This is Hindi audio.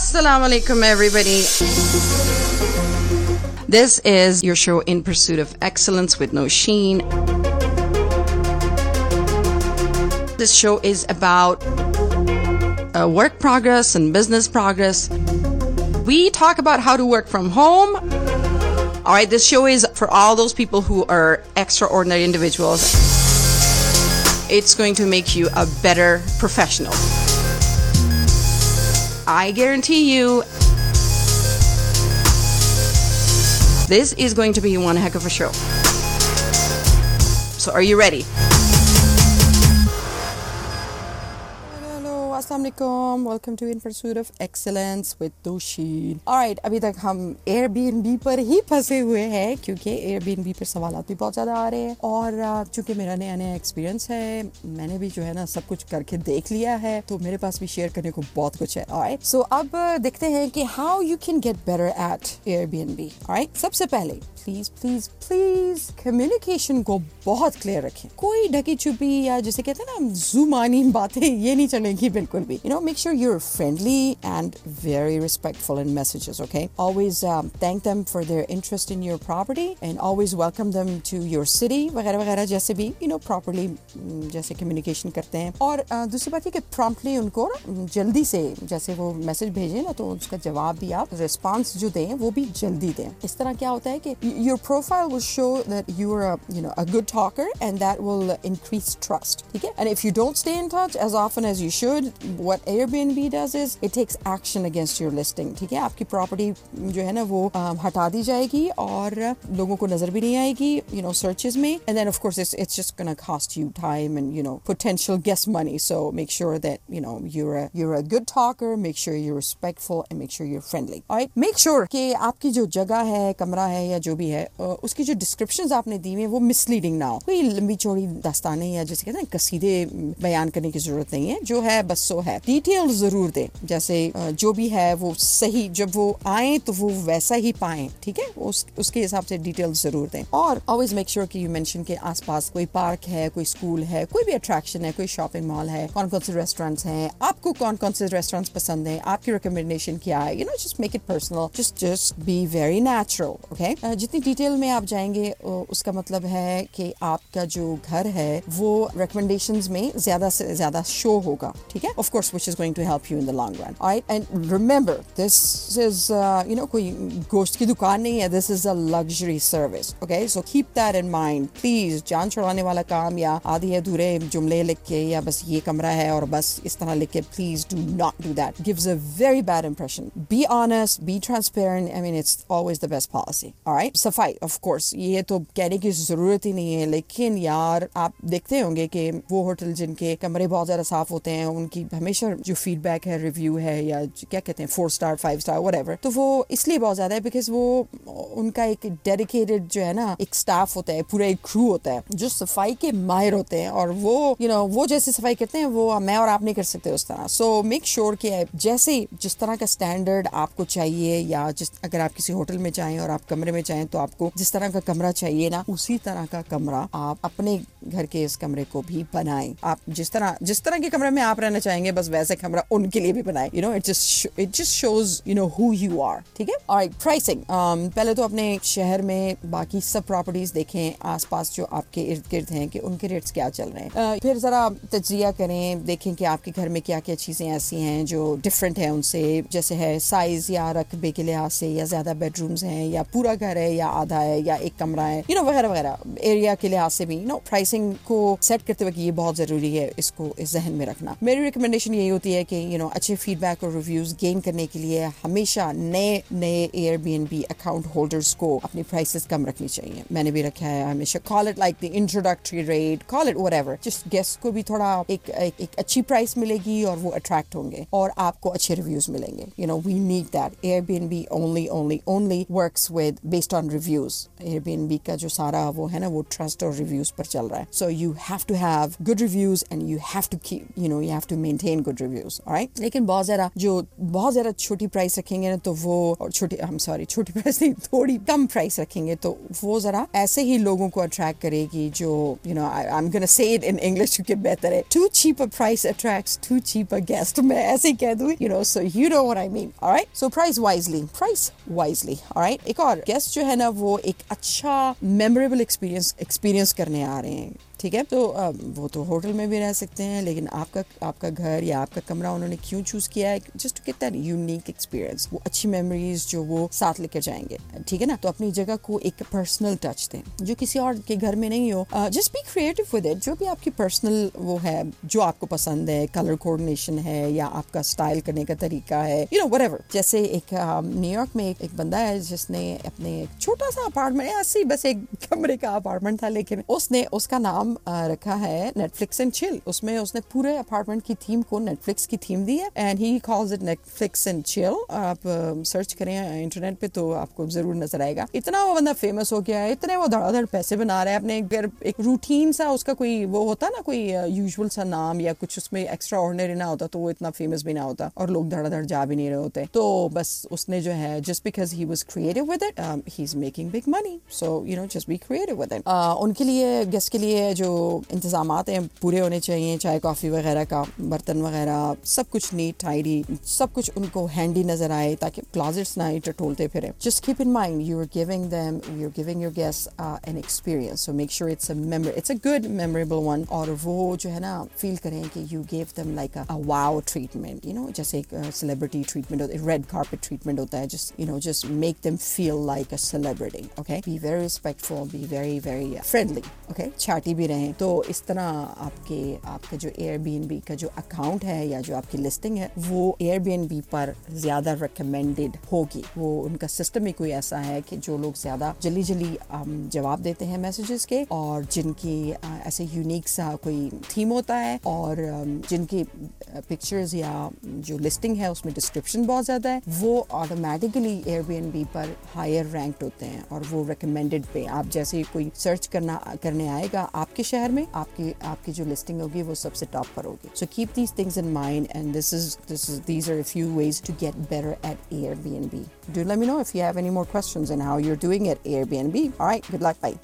Assalamu alaikum, everybody. This is your show In Pursuit of Excellence with Nosheen. This show is about uh, work progress and business progress. We talk about how to work from home. All right, this show is for all those people who are extraordinary individuals. It's going to make you a better professional. I guarantee you, this is going to be one heck of a show. So, are you ready? Hello अस्सलाम वालेकुम to in pursuit of excellence with दोशीन alright अभी तक हम एयरबीएनबी पर ही फंसे हुए हैं क्योंकि एयरबीएनबी पर सवाल भी बहुत ज़्यादा आ रहे हैं। और चूँकि मेरा नया नया एक्सपीरियंस है, मैंने भी जो है ना सब कुछ करके देख लिया है तो मेरे पास भी शेयर करने को बहुत कुछ है। ऑलराइट सो अब देखते हैं कि how you can get better at Airbnb alright सबसे पहले प्लीज़ प्लीज़ प्लीज़ कम्युनिकेशन को बहुत क्लियर रखें। कोई ढकी छुपी या जिसे कहते हैं ना जुमानी बातें, ये नहीं चलेंगी बिल्कुल। भी you know make sure you're friendly and very respectful in messages okay always thank them for their interest in your property and always welcome them to your city वगैरह वगैरह जैसे भी यू नो प्रॉपरली जैसे कम्युनिकेशन करते हैं। और uh, दूसरी बात ये कि प्रॉम्प्टली उनको ना, जल्दी से जैसे वो मैसेज भेजें ना तो उसका जवाब भी आप रिस्पांस जो दें वो भी जल्दी दें। इस तरह क्या होता है कि your profile will show that you are a you know a good talker and that will increase trust ठीक है? And if you don't stay in touch as often as you should what Airbnb does is it takes action against your listing ठीक है आपकी प्रॉपर्टी जो है ना वो um, हटा दी जाएगी और लोगों को नज़र भी नहीं आएगी you know searches में and then of course it's, it's just gonna cost you time and you know potential guest money so make sure that you know you're a you're a good talker make sure you're respectful and make sure you're friendly alright make sure कि आपकी जो जगह है कमरा है या जो भी है उसकी जो डिस्क्रिप्शन आपने दी हुई है वो मिसलीडिंग ना हो कोई लंबी चौड़ी दास्तानें या जैसे कहते हैं कसीदे बयान करने की ज़रूरत नहीं है जो है बस सो है। डिटेल ज़रूर दें। जैसे जो भी है वो सही जब वो आए तो वो वैसा ही पाए ठीक है? उस, उसके हिसाब से डिटेल ज़रूर दें। और ऑलवेज मेक श्योर कि यू मेंशन के आसपास कोई पार्क है कोई स्कूल है कोई भी अट्रैक्शन है कोई शॉपिंग मॉल है कौन कौन से रेस्टोरेंट्स हैं आपको कौन कौन से रेस्टोरेंट्स पसंद है आपकी रिकमेंडेशन क्या है you know just make it personal just just be very natural okay जितनी डिटेल में आप जाएँगे उसका मतलब है कि आपका जो घर है वो रिकमेंडेशन में ज़्यादा से ज़्यादा शो होगा ठीक है? Of course which is going to help you in the long run alright and remember this is you know कोई गोश्त की दुकान नहीं है this is a luxury service okay so keep that in mind please जान छुड़ाने वाला काम या आधे अधूरे जुमले लिख के या बस ये कमरा है और बस इस तरह लिख के please do not do that gives a very bad impression be honest be transparent I mean it's always the best policy alright सफ़ाई ऑफ़ कोर्स ये तो कहने की ज़रूरत ही नहीं है लेकिन यार आप देखते होंगे कि वो होटल जिनके कमरे बहुत ज़्यादा साफ़ होते हैं उनकी हमेशा जो फीडबैक है रिव्यू है या क्या कहते हैं four star five star what तो वो इसलिए बहुत ज़्यादा है बिकॉज़ वो उनका एक डेडिकेटेड जो है ना एक स्टाफ होता है पूरा एक क्रू होता है जो सफ़ाई के माहिर होते हैं और वो यू you नो know, वो जैसे सफ़ाई करते हैं वो मैं और आप नहीं कर सकते उस तरह। सो मेक श्योर कि जैसे जिस तरह का स्टैंडर्ड आपको चाहिए या जिस अगर आप किसी होटल में जाएँ और आप कमरे में जाएँ तो आपको जिस तरह का कमरा चाहिए ना उसी तरह का कमरा आप अपने घर के इस कमरे को भी बनाएँ। आप जिस तरह जिस तरह के कमरे में आप रहना चाहेंगे बस वैसे कमरा उनके लिए भी बनाएँ। You know it just it just shows you know who you are ठीक है? और प्राइसिंग पहले तो अपने शहर में बाकी सब प्रॉपर्टीज़ देखें। आसपास जो आपके इर्द गिर्द हैं कि उनके रेट्स क्या चल रहे हैं। अ, फिर जरा तजिया करें देखें कि आपके घर में क्या क्या चीज़ें ऐसी हैं जो डिफरेंट है उनसे। जैसे है साइज़ या रकबे के लिहाज से या ज़्यादा बेडरूम्स हैं या पूरा घर है या आधा है या एक कमरा है। यू नो वगैरह वगैरह। एरिया के लिहाज से भी यू नो प्राइसिंग को सेट करते वक्त ये बहुत ज़रूरी है इसको इस जहन में रखना। मेरी रिकमेंडेशन यही होती है कि यू नो अच्छे फीडबैक और रिव्यूज़ गेन करने के लिए हमेशा नए नए एयरबीएनबी अकाउंट होल्डर्स को अपनी प्राइसेस कम रखनी चाहिए। मैंने भी रखा है हमेशा call it like the introductory rate call it whatever just guest को भी थोड़ा एक, एक एक अच्छी प्राइस मिलेगी और वो अट्रैक्ट होंगे और आपको अच्छे रिव्यूज़ मिलेंगे। You know we need that Airbnb only only only works with based on reviews Airbnb का जो सारा वो है ना वो ट्रस्ट और रिव्यूज़ पर चल रहा है। So you have to have good reviews and you have to keep you know you have to maintain good reviews right लेकिन बहुत ज़्यादा, जो बहुत ज़्यादा छोटी प्राइस रखेंगे ना तो वो, और छोटी आई एम सॉरी छोटी प्राइस नहीं, थोड़ी कम प्राइस रखेंगे तो वो ज़रा ऐसे ही लोगों को अट्रैक्ट करेगी जो you know I am gonna say it in English क्योंकि बेहतर है। Too cheap price attracts too cheap guest मैं ऐसे ही कह दूँ you know so you know what I mean alright so price wisely price wisely alright एक और गेस्ट जो है ना, वो एक अच्छा मेमोरेबल एक्सपीरियंस एक्सपीरियंस करने आ रहे हैं। ठीक है तो आ, वो तो होटल में भी रह सकते हैं लेकिन आपका आपका घर या आपका कमरा उन्होंने क्यों चूज़ किया है? Just to get that unique experience वो अच्छी मेमोरीज जो वो साथ लेकर जाएँगे ठीक है ना? तो अपनी जगह को एक पर्सनल टच दें जो किसी और के घर में नहीं हो। Just be creative with it जो भी आपकी पर्सनल वो है जो आपको पसंद है कलर कोऑर्डिनेशन है या आपका स्टाइल करने का तरीका है यू नो वट जैसे एक न्यूयॉर्क में एक, एक बंदा है जिसने अपने छोटा सा अपार्टमेंट ऐसी बस एक कमरे का अपार्टमेंट था लेकिन उसने उसका नाम नाम रखा है नेटफ्लिक्स एंड चिल उसमें उसने पूरे अपार्टमेंट की थीम को नेटफ्लिक्स की थीम दी है and he calls it Netflix and chill आप सर्च करें इंटरनेट पे तो आपको ज़रूर नज़र आएगा। इतना वो बंदा फ़ेमस हो गया है, इतने वो धड़ाधड़ पैसे बना रहा है, अपने अगर एक रूटीन सा उसका कोई वो होता ना, कोई यूजुअल सा नाम या कुछ उसमें एक्स्ट्रा ऑर्डनरी ना होता तो वो इतना फ़ेमस भी ना होता, और लोग धड़ाधड़ जा भी नहीं रहे होते। तो बस उसने जो है just because he was creative with it he is making big money so you know just be creative with it उनके लिए गेस्ट के लिए जो इंतज़ाम हैं पूरे होने चाहिए, चाय, कॉफ़ी वगैरह का, बर्तन वगैरह, सब कुछ नीट टाइडी सब कुछ उनको हैंडी नज़र आए ताकि क्लाजेट्स ना ही टटोलते फिर। Just keep in mind you are giving them you are giving your guest an experience so make sure it's a memor it's a good memorable one और वो जो है ना फील करें कि you give them like a wow treatment you know जैसे एक सेलिब्रिटी ट्रीटमेंट होता है रेड कार्पेट ट्रीटमेंट होता है just you know just make them feel like a celebrity okay be very respectful be very very friendly okay chatty भी रहें तो इस तरह आपके, आपका जो एयर का जो अकाउंट है या जो आपकी लिस्टिंग है, वो एयर पर ज़्यादा रिकमेंडेड होगी। वो, उनका सिस्टम ही कोई ऐसा है कि जो लोग ज़्यादा जल्दी जल्दी जवाब देते हैं मैसेजेस के और जिनकी ऐसे यूनिक सा कोई थीम होता है और जिनकी पिक्चर्स या जो लिस्टिंग है उसमें डिस्क्रिप्शन बहुत ज़्यादा है, वो ऑटोमेटिकली एयर पर हायर रैंक होते हैं और वो रिकमेंडेड पे। आप जैसे कोई सर्च करना, करने आएगा आपके शहर में, आपकी आपकी जो लिस्टिंग होगी, वो सबसे टॉप पर होगी। So keep these things in mind and this is this is these are few ways to get better at Airbnb do let me know if you have any more question and how you are doing at Airbnb right good luck bye